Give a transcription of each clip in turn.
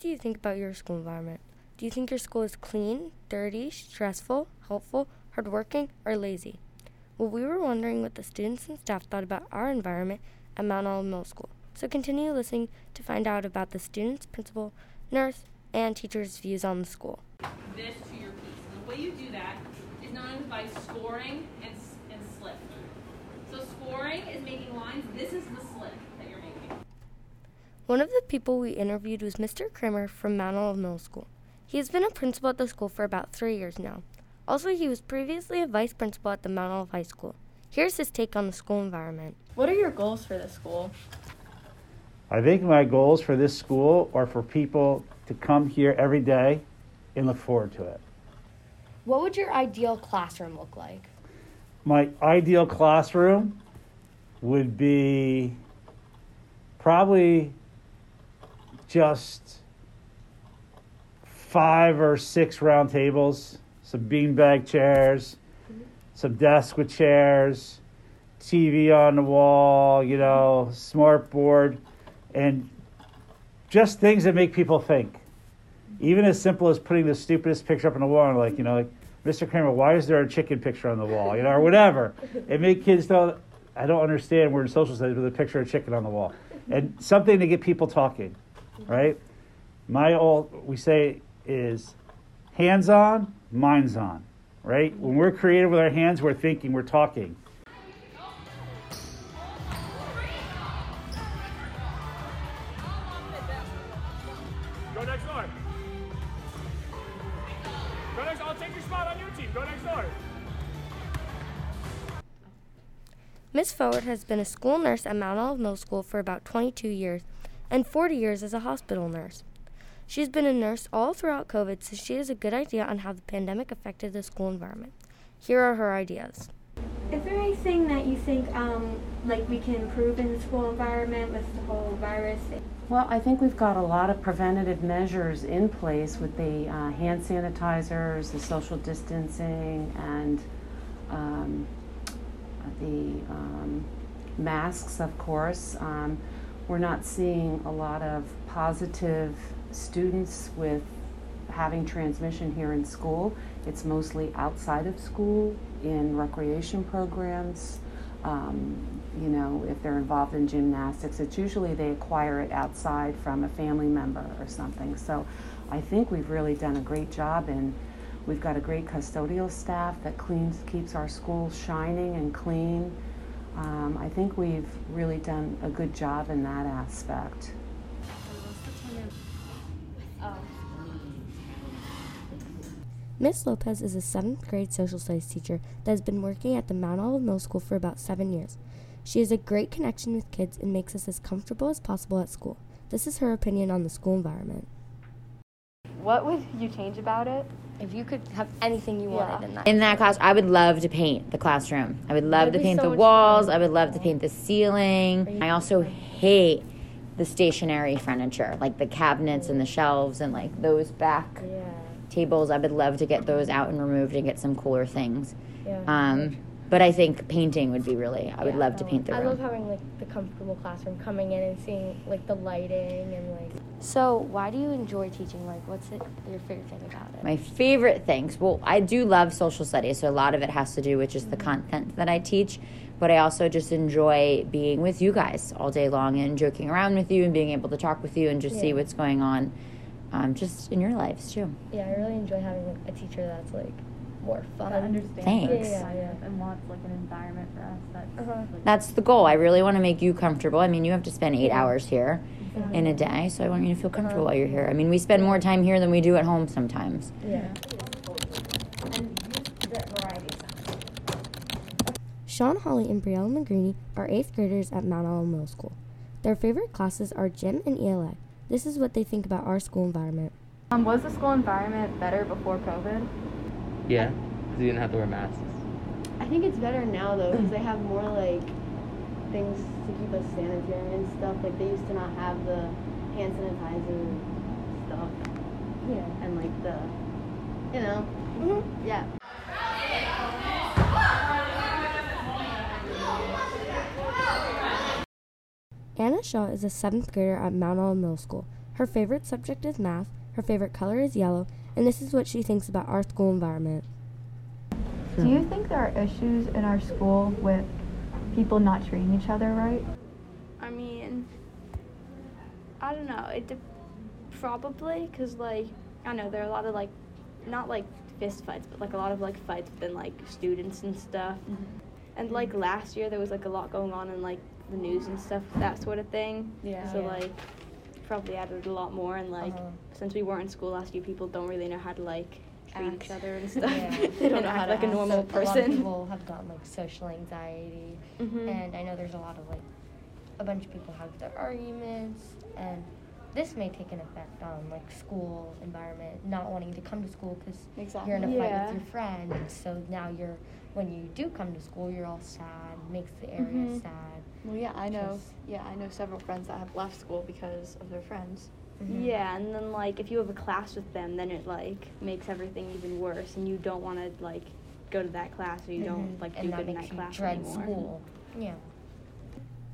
do you think about your school environment? Do you think your school is clean, dirty, stressful, helpful, hardworking, or lazy? Well, we were wondering what the students and staff thought about our environment at Mount Olive Middle School. So continue listening to find out about the students, principal, nurse, and teachers' views on the school. This to your piece. And the way you do that is known by scoring and, and slip. So scoring is making lines. This is the slip that you're making. One of the people we interviewed was Mr. Kramer from Mount Olive Middle School. He has been a principal at the school for about three years now. Also, he was previously a vice principal at the Mount Olive High School. Here's his take on the school environment. What are your goals for this school? I think my goals for this school are for people to come here every day and look forward to it. What would your ideal classroom look like? My ideal classroom would be probably just five or six round tables, some beanbag chairs, some desk with chairs, TV on the wall, you know, smart board, and just things that make people think. Even as simple as putting the stupidest picture up on the wall and like, you know, like, Mr. Kramer, why is there a chicken picture on the wall? You know, or whatever. It make kids know I don't understand we're in social studies with a picture of chicken on the wall. And something to get people talking, Mm-hmm. right? My old we say is hands on, minds on, right? When we're creative with our hands, we're thinking, we're talking. Go next door. Go next. I'll take your spot on your team. Go next door. Miss Forward has been a school nurse at Mount Olive Middle School for about 22 years and 40 years as a hospital nurse. She's been a nurse all throughout COVID, so she has a good idea on how the pandemic affected the school environment. Here are her ideas. Is there anything that you think um, like we can improve in the school environment with the whole virus? Well, I think we've got a lot of preventative measures in place with the uh, hand sanitizers, the social distancing, and um, the um, masks, of course. We're not seeing a lot of positive students with having transmission here in school. It's mostly outside of school in recreation programs. Um, you know, if they're involved in gymnastics, it's usually they acquire it outside from a family member or something. So I think we've really done a great job and we've got a great custodial staff that cleans, keeps our schools shining and clean. Um, I think we've really done a good job in that aspect. Miss Lopez is a seventh grade social studies teacher that has been working at the Mount Olive Middle School for about seven years. She has a great connection with kids and makes us as comfortable as possible at school. This is her opinion on the school environment. What would you change about it? If you could have anything you wanted in that. In that class, I would love to paint the classroom. I would love That'd to paint so the walls. fun. I would love to paint the ceiling. I also hate the stationary furniture, like the cabinets and the shelves and like those back Yeah. tables. I would love to get those out and removed and get some cooler things. Yeah. Um, but I think painting would be really. I would love to paint the room. I love having like the comfortable classroom coming in and seeing like the lighting and like So, why do you enjoy teaching? Like, what's it, your favorite thing about it? My favorite things. Well, I do love social studies, so a lot of it has to do with just the content that I teach. But I also just enjoy being with you guys all day long and joking around with you and being able to talk with you and just see what's going on, um, just in your lives too. yeah, I really enjoy having a teacher that's like more fun. that understands Thanks. us Yeah, yeah. and wants like an environment for us that's Uh-huh. like, That's the goal. I really want to make you comfortable. I mean, you have to spend eight hours here in a day, so I want you to feel comfortable while you're here. I mean, we spend more time here than we do at home sometimes. Yeah. Sean Holly and Brielle Magrini are eighth graders at Mount Olive Middle School. Their favorite classes are gym and ELA. This is what they think about our school environment. um, was the school environment better before COVID? Yeah, because you didn't have to wear masks. I think it's better now though because they have more like things to keep us sanitary and stuff. Like they used to not have the hand sanitizer stuff. Yeah. And like the, you know, Mm-hmm. yeah. Anna Shaw is a seventh grader at Mount Olive Middle School. Her favorite subject is math, her favorite color is yellow, and this is what she thinks about our school environment. Do you think there are issues in our school with people not treating each other right? I mean, I don't know. It de- probably because like I know there are a lot of like not like fist fights, but like a lot of like fights within like students and stuff. Mm-hmm. And like last year there was like a lot going on in like the news and stuff, that sort of thing. Yeah. So Yeah. like probably added a lot more and like Uh-huh. since we weren't in school last year, people don't really know how to like treat each other and stuff. Yeah. they don't act like a normal So A lot of person. people have gotten like social anxiety, Mhm. and I know there's a lot of like a bunch of people have their arguments, and this may take an effect on like school environment, not wanting to come to school because you're in a fight Yeah. with your friend, so now you're when you do come to school, you're all sad, makes the area Mhm. sad. Well, yeah, I know. Just- Yeah, I know several friends that have left school because of their friends. Mhm. Yeah, and then like if you have a class with them, then it like makes everything even worse, and you don't want to like go to that class, or you don't Mhm. like and do that good in makes that you class dread anymore. school. Yeah.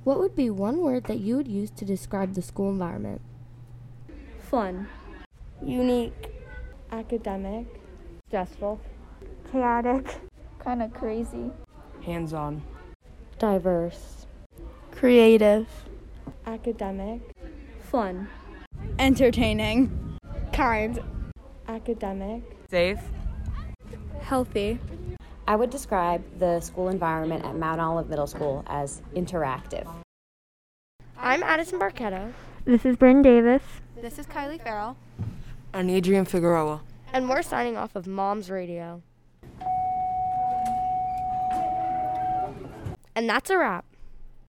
What would be one word that you would use to describe the school environment? Fun. Unique. Academic. Stressful. Chaotic. Kind of crazy. Hands on. Diverse. Creative. Academic. Fun. Entertaining. Kind. Academic. Safe. Healthy. I would describe the school environment at Mount Olive Middle School as interactive. I'm Addison Barquetta. This is Brynn Davis. This is Kylie Farrell. And Adrian Figueroa. And we're signing off of Mom's Radio. And that's a wrap.